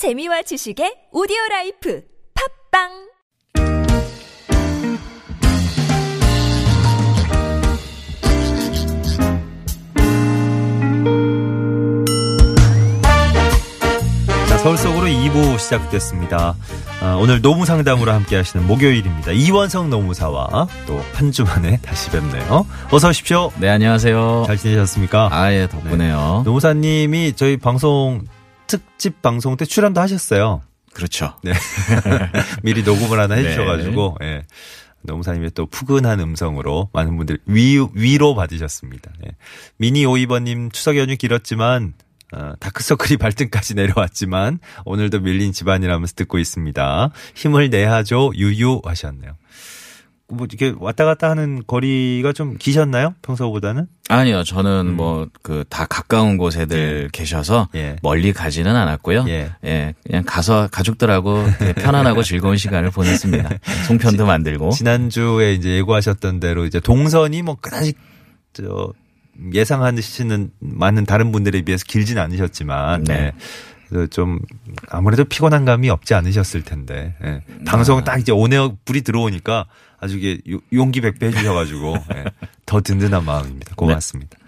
재미와 지식의 오디오 라이프 팟빵 자, 서울 속으로 2부 시작됐습니다. 아, 오늘 노무 상담으로 함께 하시는 목요일입니다. 이원석 노무사와 또 한 주 만에 다시 뵙네요. 어서 오십시오. 네, 안녕하세요. 잘 지내셨습니까? 아, 예, 덕분에요. 노무사님이 저희 방송 특집 방송 때 출연도 하셨어요. 그렇죠. 네. 미리 녹음을 하나 네. 해주셔가지고, 예. 노무사님의 또 푸근한 음성으로 많은 분들 위, 위로 받으셨습니다. 예. 미니 오이버님 추석 연휴 길었지만, 어, 다크서클이 발등까지 내려왔지만, 오늘도 밀린 집안이라면서 듣고 있습니다. 힘을 내야죠, 유유 하셨네요. 뭐, 이렇게 왔다 갔다 하는 거리가 좀 기셨나요? 평소보다는? 아니요, 저는 뭐, 그, 다 가까운 곳에들 계셔서 음. 예. 멀리 가지는 않았고요. 예. 예. 그냥 가서 가족들하고 편안하고 즐거운 시간을 보냈습니다. 송편도 만들고. 지난주에 이제 예고하셨던 대로 이제 동선이 뭐 그다지 저 예상하시는 많은 다른 분들에 비해서 길진 않으셨지만 네. 네. 좀 아무래도 피곤한 감이 없지 않으셨을 텐데 예. 방송 딱 이제 온에어 불이 들어오니까 아주 이게 요- 용기 백배 해주셔가지고 예. 더 든든한 마음입니다. 고맙습니다.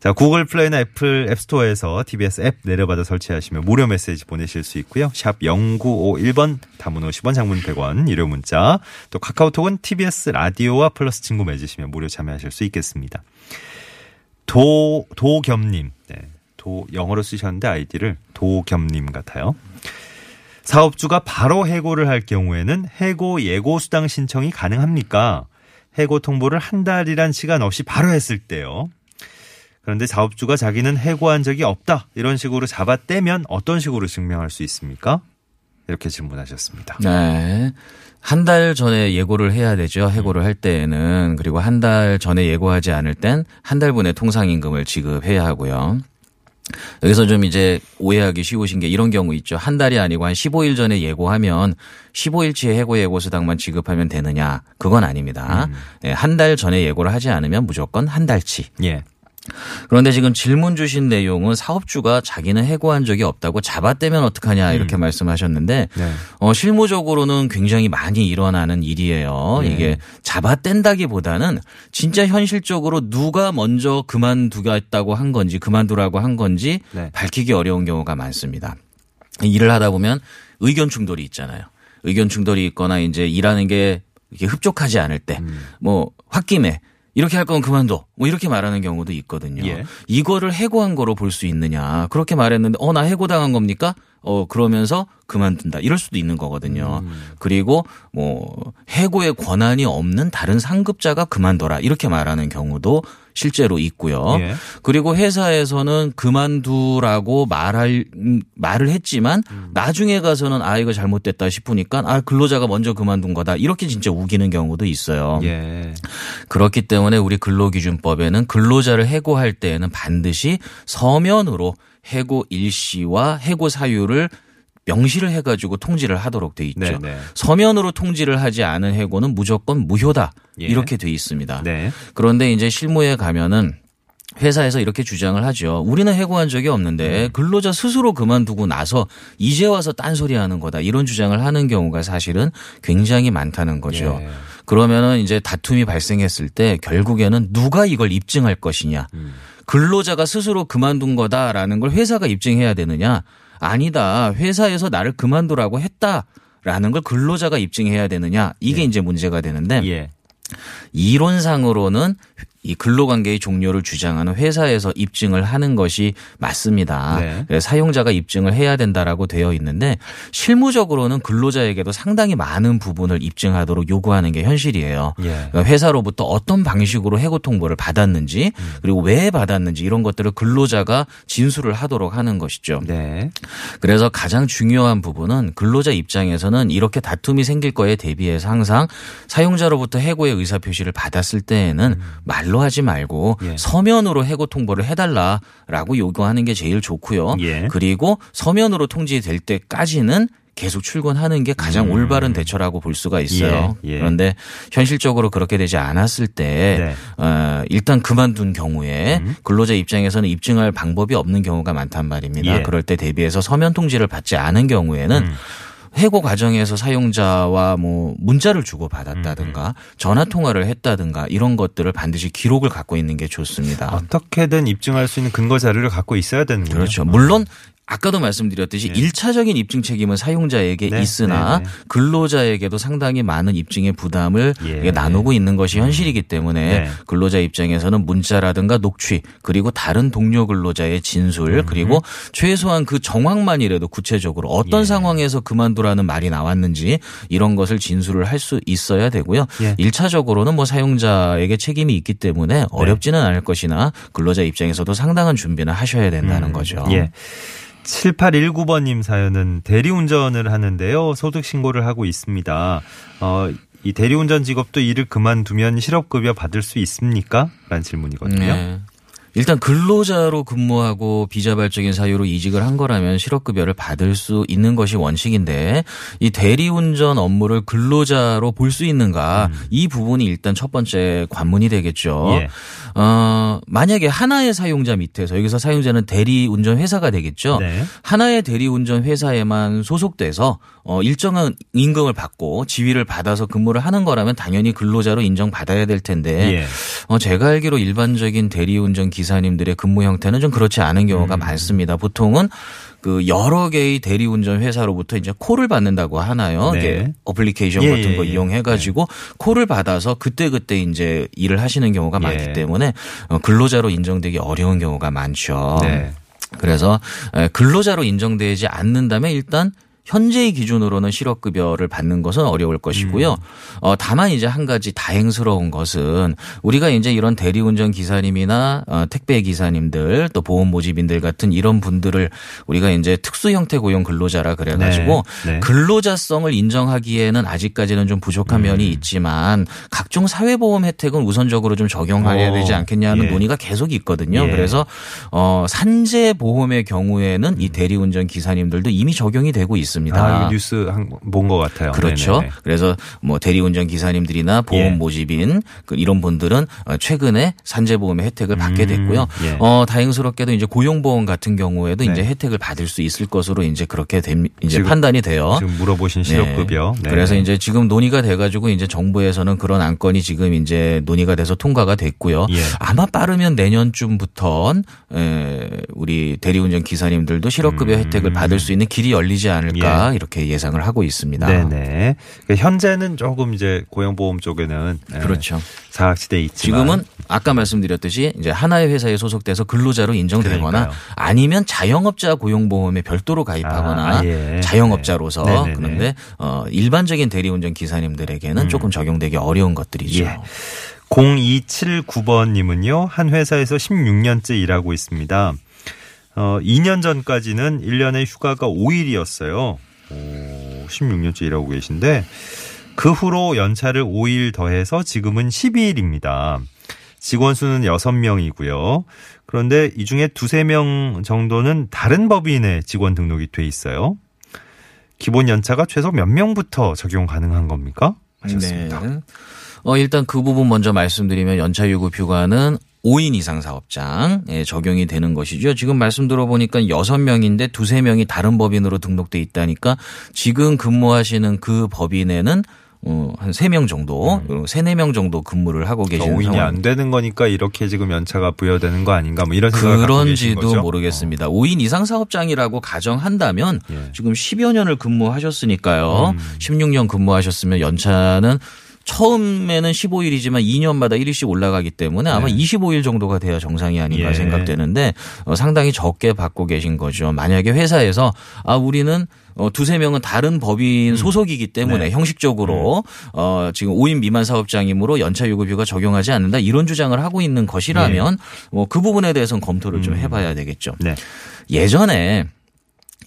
자, 구글 플레이나 애플 앱스토어에서 TBS 앱 내려받아 설치하시면 무료 메시지 보내실 수 있고요. 샵 0951번 단문 50원 장문 100원 유료 문자 또 카카오톡은 TBS 라디오와 플러스 친구 맺으시면 무료 참여하실 수 있겠습니다. 도 도겸님, 네, 도 영어로 쓰셨는데 아이디를 도겸님 같아요. 사업주가 바로 해고를 할 경우에는 해고 예고 수당 신청이 가능합니까? 해고 통보를 한 달이란 시간 없이 바로 했을 때요. 그런데 사업주가 자기는 해고한 적이 없다 이런 식으로 잡아떼면 어떤 식으로 증명할 수 있습니까? 이렇게 질문하셨습니다. 네. 한 달 전에 예고를 해야 되죠. 해고를 할 때에는. 그리고 한 달 전에 예고하지 않을 땐 한 달분의 통상임금을 지급해야 하고요. 여기서 좀 이제 오해하기 쉬우신 게 이런 경우 있죠. 한 달이 아니고 한 15일 전에 예고하면 15일치의 해고 예고 수당만 지급하면 되느냐? 그건 아닙니다. 네, 한달 전에 예고를 하지 않으면 무조건 한 달치. 예, 그런데 지금 질문 주신 내용은 사업주가 자기는 해고한 적이 없다고 잡아떼면 어떡하냐 이렇게 말씀하셨는데 네. 어, 실무적으로는 굉장히 많이 일어나는 일이에요. 네. 이게 잡아뗀다기보다는 진짜 현실적으로 누가 먼저 그만두겠다고 한 건지 그만두라고 한 건지 네. 밝히기 어려운 경우가 많습니다. 일을 하다 보면 의견 충돌이 있잖아요. 의견 충돌이 있거나 이제 일하는 게 이렇게 흡족하지 않을 때, 음. 뭐 홧김에 이렇게 할 거면 그만둬. 뭐 이렇게 말하는 경우도 있거든요. 예. 이거를 해고한 거로 볼 수 있느냐. 그렇게 말했는데 어 나 해고당한 겁니까? 어 그러면서 그만둔다. 이럴 수도 있는 거거든요. 음. 그리고 뭐 해고의 권한이 없는 다른 상급자가 그만둬라. 이렇게 말하는 경우도 실제로 있고요. 예. 그리고 회사에서는 그만두라고 말할 음, 말을 했지만 음. 나중에 가서는 아 이거 잘못됐다 싶으니까 아 근로자가 먼저 그만둔 거다. 이렇게 진짜 우기는 경우도 있어요. 예, 그렇기 때문에 우리 근로기준법에는 근로자를 해고할 때에는 반드시 서면으로 해고 일시와 해고 사유를 명시를 해가지고 통지를 하도록 돼 있죠. 네, 네. 서면으로 통지를 하지 않은 해고는 무조건 무효다 예. 이렇게 돼 있습니다. 네, 그런데 이제 실무에 가면은 회사에서 이렇게 주장을 하죠. 우리는 해고한 적이 없는데 근로자 스스로 그만두고 나서 이제 와서 딴소리 하는 거다. 이런 주장을 하는 경우가 사실은 굉장히 많다는 거죠. 예. 그러면은 이제 다툼이 발생했을 때 결국에는 누가 이걸 입증할 것이냐. 근로자가 스스로 그만둔 거다라는 걸 회사가 입증해야 되느냐. 아니다. 회사에서 나를 그만두라고 했다라는 걸 근로자가 입증해야 되느냐. 이게 이제 문제가 되는데 예, 이론상으로는 이 근로관계의 종료를 주장하는 회사에서 입증을 하는 것이 맞습니다. 네. 사용자가 입증을 해야 된다라고 되어 있는데 실무적으로는 근로자에게도 상당히 많은 부분을 입증하도록 요구하는 게 현실이에요. 예. 그러니까 회사로부터 어떤 방식으로 해고 통보를 받았는지 그리고 왜 받았는지 이런 것들을 근로자가 진술을 하도록 하는 것이죠. 네, 그래서 가장 중요한 부분은 근로자 입장에서는 이렇게 다툼이 생길 거에 대비해서 항상 사용자로부터 해고의 의사 표시를 받았을 때에는 말로 하지 말고 예. 서면으로 해고 통보를 해달라라고 요구하는 게 제일 좋고요. 예. 그리고 서면으로 통지될 때까지는 계속 출근하는 게 가장 올바른 대처라고 볼 수가 있어요. 음. 예, 예. 그런데 현실적으로 그렇게 되지 않았을 때 네. 어, 일단 그만둔 경우에 근로자 입장에서는 입증할 방법이 없는 경우가 많단 말입니다. 예. 그럴 때 대비해서 서면 통지를 받지 않은 경우에는 음. 해고 과정에서 사용자와 뭐 문자를 주고 받았다든가 전화 통화를 했다든가 이런 것들을 반드시 기록을 갖고 있는 게 좋습니다. 어떻게든 입증할 수 있는 근거 자료를 갖고 있어야 되는군요. 그렇죠. 물론 아까도 말씀드렸듯이 일차적인 입증 책임은 사용자에게 네, 있으나 네, 네. 근로자에게도 상당히 많은 입증의 부담을 예. 이게 나누고 있는 것이 현실이기 때문에 네. 근로자 입장에서는 문자라든가 녹취 그리고 다른 동료 근로자의 진술 그리고 최소한 그 정황만이라도 구체적으로 어떤 예. 상황에서 그만두라는 말이 나왔는지 이런 것을 진술을 할 수 있어야 되고요. 예. 일차적으로는 뭐 사용자에게 책임이 있기 때문에 어렵지는 않을 것이나 근로자 입장에서도 상당한 준비는 하셔야 된다는 거죠. 예. 7819번님 사연은 대리운전을 하는데요. 소득 신고를 하고 있습니다. 어, 이 대리운전 직업도 일을 그만두면 실업급여 받을 수 있습니까? 라는 질문이거든요. 네. 일단 근로자로 근무하고 비자발적인 사유로 이직을 한 거라면 실업급여를 받을 수 있는 것이 원칙인데 이 대리운전 업무를 근로자로 볼 수 있는가 이 부분이 일단 첫 번째 관문이 되겠죠. 음. 예. 어, 만약에 하나의 사용자 밑에서 여기서 사용자는 대리운전 회사가 되겠죠. 네. 하나의 대리운전 회사에만 소속돼서 어, 일정한 임금을 받고 지위를 받아서 근무를 하는 거라면 당연히 근로자로 인정받아야 될 텐데 예. 어, 제가 알기로 일반적인 대리운전 기사 님들의 근무 형태는 좀 그렇지 않은 경우가 음. 많습니다. 보통은 그 여러 개의 대리운전 회사로부터 이제 콜을 받는다고 하나요? 네. 어플리케이션 예, 같은 예, 거 예. 이용해 가지고 콜을 받아서 그때 그때 이제 일을 하시는 경우가 예. 많기 때문에 어, 근로자로 인정되기 어려운 경우가 많죠. 네. 그래서 에, 근로자로 인정되지 않는다면 일단 현재의 기준으로는 실업급여를 받는 것은 어려울 것이고요. 어, 다만 이제 한 가지 다행스러운 것은 우리가 이제 이런 대리운전 기사님이나 어, 택배 기사님들 또 보험 모집인들 같은 이런 분들을 우리가 이제 특수 형태 고용 근로자라 그래가지고 네, 네. 근로자성을 인정하기에는 아직까지는 좀 부족한 음. 면이 있지만 각종 사회보험 혜택은 우선적으로 좀 적용해야 어, 되지 않겠냐는 예. 논의가 계속 있거든요. 예. 그래서 어 산재 보험의 경우에는 이 대리운전 기사님들도 이미 적용이 되고 있습니다. 아, 이거 뉴스 본 것 같아요. 그렇죠. 네네네. 그래서 뭐 대리운전 기사님들이나 보험 예. 모집인 그 이런 분들은 어, 최근에 산재보험의 혜택을 받게 됐고요. 예. 어 다행스럽게도 이제 고용보험 같은 경우에도 네. 이제 혜택을 받을 수 있을 것으로 이제 그렇게 됨, 이제 지금- 판단이 돼요. 지금 물어보신 실업급여. 네. 네. 그래서 이제 지금 논의가 돼가지고 이제 정부에서는 그런 안건이 지금 이제 논의가 돼서 통과가 됐고요. 예. 아마 빠르면 내년쯤부터 에, 우리 대리운전 기사님들도 실업급여 음. 혜택을 받을 수 있는 길이 열리지 않을까 이렇게 예상을 하고 있습니다. 네네. 그러니까 현재는 조금 이제 고용보험 쪽에는 예, 그렇죠. 사각지대 있지만 지금은 아까 말씀드렸듯이 이제 하나의 회사에 소속돼서 근로자로 인정되거나 그러니까요. 아니면 자영업자 고용보험에 별도로 가입하거나 아, 예. 자영업자로서 네네네. 그런데 어 일반적인 대리운전 기사님들에게는 조금 적용되기 어려운 것들이죠. 음. 예. 0279번님은요, 한 회사에서 16년째 일하고 있습니다. 어, 2년 전까지는 1년에 휴가가 5일이었어요. 오, 16년째 일하고 계신데, 그 후로 연차를 5일 더해서 지금은 12일입니다. 직원 수는 6명이고요. 그런데 이 중에 두세 명 정도는 다른 법인에 직원 등록이 돼 있어요. 기본 연차가 최소 몇 명부터 적용 가능한 겁니까? 하셨습니다. 네. 어, 일단 그 부분 먼저 말씀드리면 연차유급 휴가는 5인 이상 사업장에 적용이 되는 것이죠. 지금 말씀 들어보니까 6명인데 두세 명이 다른 법인으로 등록돼 있다니까 지금 근무하시는 그 법인에는 어, 한 3명 정도, 음. 3, 4명 정도 근무를 하고 계시는 5인이 상황. 안 되는 거니까 이렇게 지금 연차가 부여되는 거 아닌가 뭐 이런 생각을 그런지도? 모르겠습니다. 5인 이상 사업장이라고 가정한다면 예. 음. 지금 10여 년을 근무하셨으니까요. 16년 근무하셨으면 연차는 처음에는 15일이지만 2년마다 1일씩 올라가기 때문에 아마 네. 25일 정도가 돼야 정상이 아닌가 예. 생각되는데 어, 상당히 적게 받고 계신 거죠. 만약에 회사에서 아 우리는 어, 두세 명은 다른 법인 소속이기 때문에 네. 형식적으로 어, 지금 5인 미만 사업장이므로 연차 유급휴가 적용하지 않는다 이런 주장을 하고 있는 것이라면 뭐그 부분에 대해서는 검토를 좀 해봐야 되겠죠. 네. 예전에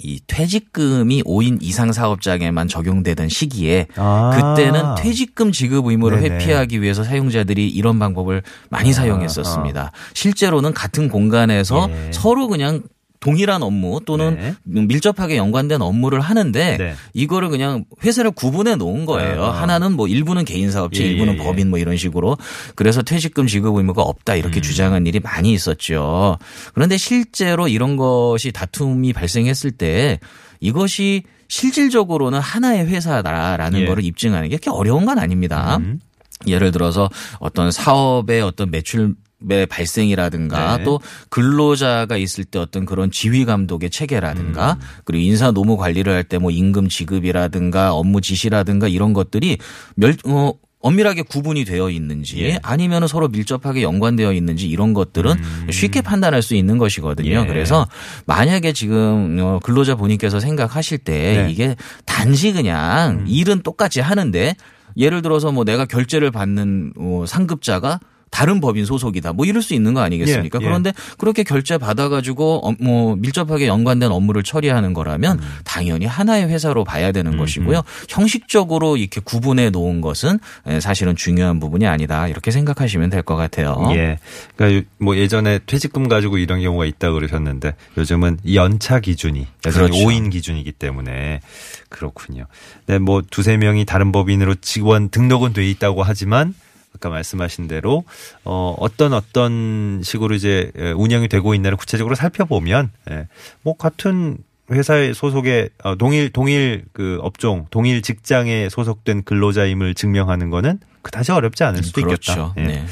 이 퇴직금이 5인 이상 사업장에만 적용되던 시기에 아. 그때는 퇴직금 지급 의무를 네네. 회피하기 위해서 사용자들이 이런 방법을 많이 사용했었습니다. 실제로는 같은 공간에서 예. 서로 그냥 동일한 업무 또는 네. 밀접하게 연관된 업무를 하는데 네. 이거를 그냥 회사를 구분해 놓은 거예요. 아. 하나는 뭐 일부는 개인 사업체, 예, 일부는 예, 예. 법인 뭐 이런 식으로 그래서 퇴직금 지급 의무가 없다 이렇게 음. 주장한 일이 많이 있었죠. 그런데 실제로 이런 것이 다툼이 발생했을 때 이것이 실질적으로는 하나의 회사다라는 예. 거를 입증하는 게 그렇게 어려운 건 아닙니다. 음. 예를 들어서 어떤 사업의 어떤 매출 의 발생이라든가 네. 또 근로자가 있을 때 어떤 그런 지휘 감독의 체계라든가 음. 그리고 인사 노무 관리를 할 때 뭐 임금 지급이라든가 업무 지시라든가 이런 것들이 멸 어, 엄밀하게 구분이 되어 있는지 예. 아니면 서로 밀접하게 연관되어 있는지 이런 것들은 쉽게 판단할 수 있는 것이거든요. 음. 예. 그래서 만약에 지금 어, 근로자 본인께서 생각하실 때 네. 이게 단지 그냥 음. 일은 똑같이 하는데 예를 들어서 뭐 내가 결제를 받는 어, 상급자가 다른 법인 소속이다. 뭐 이럴 수 있는 거 아니겠습니까? 예, 예. 그런데 그렇게 결제 받아가지고 어, 뭐 밀접하게 연관된 업무를 처리하는 거라면 음. 당연히 하나의 회사로 봐야 되는 것이고요. 형식적으로 이렇게 구분해 놓은 것은 에, 사실은 중요한 부분이 아니다. 이렇게 생각하시면 될 것 같아요. 예. 그러니까 뭐 예전에 퇴직금 가지고 이런 경우가 있다 그러셨는데 요즘은 연차 기준이 그렇죠. 5인 기준이기 때문에 그렇군요. 네, 뭐 두세 명이 다른 법인으로 직원 등록은 돼 있다고 하지만 아까 말씀하신 대로 어 어떤 어떤 식으로 이제 운영이 되고 있나를 구체적으로 살펴보면 예. 뭐 같은 회사의 소속의 어, 동일 동일 그 업종 동일 직장에 소속된 근로자임을 증명하는 거는 그다지 어렵지 않을 수도 그렇죠. 있겠다. 예. 네.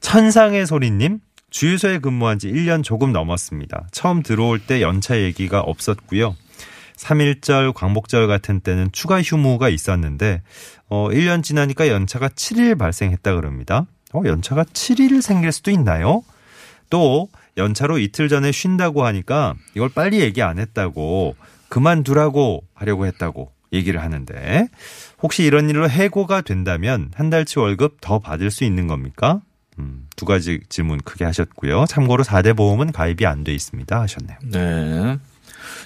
천상의 소리님 주유소에 근무한 지 1년 조금 넘었습니다. 처음 들어올 때 연차 얘기가 없었고요. 3일절, 광복절 같은 때는 추가 휴무가 있었는데 어 1년 지나니까 연차가 7일 발생했다 그럽니다. 어 연차가 7일 생길 수도 있나요? 또 연차로 이틀 전에 쉰다고 하니까 이걸 빨리 얘기 안 했다고 그만두라고 하려고 했다고 얘기를 하는데 혹시 이런 일로 해고가 된다면 한 달치 월급 더 받을 수 있는 겁니까? 음, 두 가지 질문 크게 하셨고요. 참고로 4대 보험은 가입이 안 돼 있습니다 하셨네요. 네.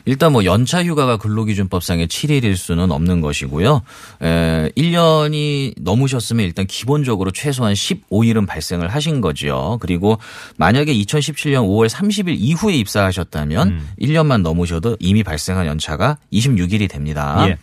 일단 뭐 연차 휴가가 근로기준법상의 7일일 수는 없는 것이고요. 에, 1년이 넘으셨으면 일단 기본적으로 최소한 15일은 발생을 하신 거죠. 그리고 만약에 2017년 5월 30일 이후에 입사하셨다면 음. 1년만 넘으셔도 이미 발생한 연차가 26일이 됩니다. 예.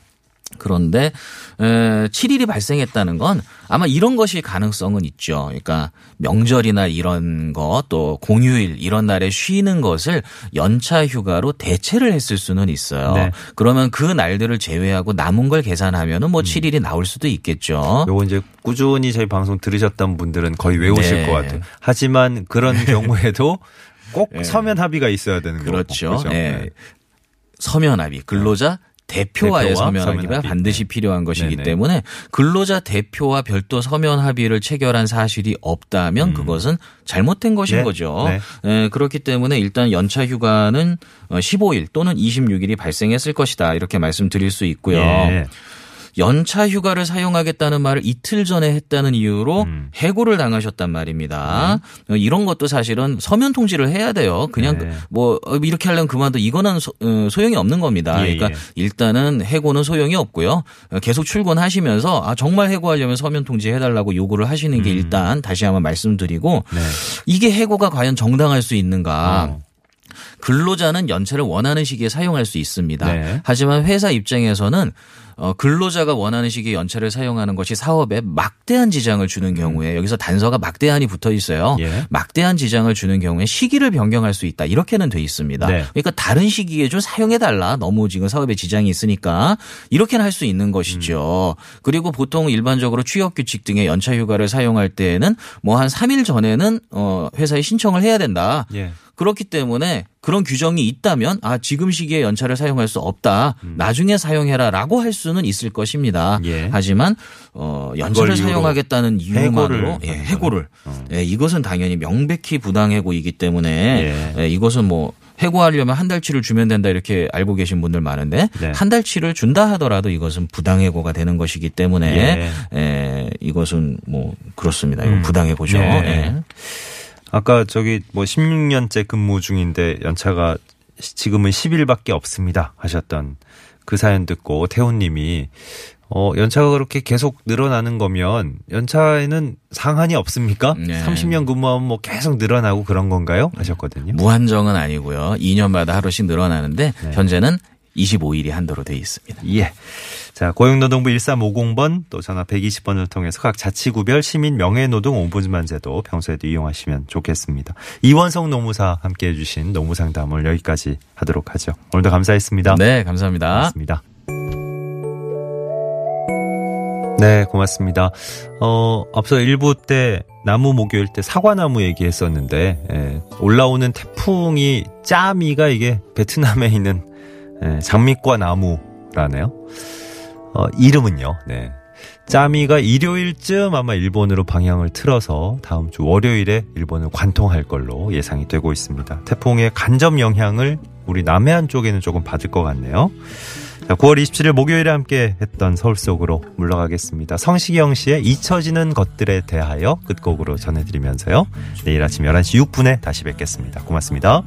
그런데 에, 7일이 발생했다는 건 아마 이런 것이 가능성은 있죠. 그러니까 명절이나 이런 것또 공휴일 이런 날에 쉬는 것을 연차 휴가로 대체를 했을 수는 있어요. 네. 그러면 그 날들을 제외하고 남은 걸 계산하면은 뭐 7일이 나올 수도 있겠죠. 요거 이제 꾸준히 저희 방송 들으셨던 분들은 거의 외우실 네. 것 같아요. 하지만 그런 경우에도 꼭 서면 합의가 있어야 되는 거고. 그렇죠. 그죠? 예. 네. 서면 합의 근로자 대표와의 대표와 서면 합의가 합의. 반드시 네. 필요한 것이기 네네. 때문에 근로자 대표와 별도 서면 합의를 체결한 사실이 없다면 그것은 잘못된 것인 네. 거죠. 네. 예, 그렇기 때문에 일단 연차 휴가는 15일 또는 26일이 발생했을 것이다 이렇게 말씀드릴 수 있고요. 예. 연차 휴가를 사용하겠다는 말을 이틀 전에 했다는 이유로 음. 해고를 당하셨단 말입니다. 어, 이런 것도 사실은 서면 통지를 해야 돼요. 그냥 네. 뭐 어, 이렇게 하려면 그만둬 이거는 소, 어, 소용이 없는 겁니다. 예, 그러니까 예. 일단은 해고는 소용이 없고요. 어, 계속 출근하시면서 아 정말 해고하려면 서면 통지해 달라고 요구를 하시는 게 일단 다시 한번 말씀드리고 음. 네. 이게 해고가 과연 정당할 수 있는가? 어. 근로자는 연차를 원하는 시기에 사용할 수 있습니다. 네. 하지만 회사 입장에서는 어, 근로자가 원하는 시기에 연차를 사용하는 것이 사업에 막대한 지장을 주는 경우에 여기서 단서가 막대한이 붙어 있어요. 음. 예. 막대한 지장을 주는 경우에 시기를 변경할 수 있다. 이렇게는 돼 있습니다. 네. 그러니까 다른 시기에 좀 사용해 달라. 너무 지금 사업에 지장이 있으니까 이렇게는 할 수 있는 것이죠. 음. 그리고 보통 일반적으로 취업 규칙 등의 연차 휴가를 사용할 때에는 뭐 한 3일 전에는 어 회사에 신청을 해야 된다. 예. 그렇기 때문에 그런 규정이 있다면 아 지금 시기에 연차를 사용할 수 없다. 나중에 사용해라라고 할 수는 있을 것입니다. 음. 예. 하지만 어 연차를 사용하겠다는 이유만으로 해고를 예, 해고를. 어. 예, 이것은 당연히 명백히 부당해고이기 때문에 예. 예, 이것은 뭐 해고하려면 한 달치를 주면 된다 이렇게 알고 계신 분들 많은데 네. 한 달치를 준다 하더라도 이것은 부당해고가 되는 것이기 때문에 예. 예, 이것은 뭐 그렇습니다. 이거 음. 부당해고죠. 네. 예. 아까 저기 뭐 16년째 근무 중인데 연차가 지금은 10일밖에 없습니다 하셨던 그 사연 듣고 태훈님이 어, 연차가 그렇게 계속 늘어나는 거면 연차에는 상한이 없습니까? 네. 30년 근무하면 뭐 계속 늘어나고 그런 건가요? 하셨거든요. 무한정은 아니고요. 2년마다 하루씩 늘어나는데 네. 현재는 25일이 한도로 돼 있습니다. 예. 자, 고용노동부 1350번 또 전화 120번을 통해서 각 자치구별 시민 명예노동 옴부즈만 제도 평소에도 이용하시면 좋겠습니다. 이원성 노무사 함께 해주신 노무상담을 여기까지 하도록 하죠. 오늘도 감사했습니다. 네, 감사합니다. 고맙습니다. 네, 고맙습니다. 어, 앞서 일부 때 나무 목요일 때 사과나무 얘기했었는데 예, 올라오는 태풍이 짜미가 이게 베트남에 있는 예, 장미과 나무라네요. 어, 이름은요. 네. 짜미가 일요일쯤 아마 일본으로 방향을 틀어서 다음 주 월요일에 일본을 관통할 걸로 예상이 되고 있습니다. 태풍의 간접 영향을 우리 남해안 쪽에는 조금 받을 것 같네요. 자, 9월 27일 목요일에 함께 했던 서울 속으로 물러가겠습니다. 성시경 씨의 잊혀지는 것들에 대하여 끝곡으로 전해드리면서요. 내일 아침 11시 6분에 다시 뵙겠습니다. 고맙습니다.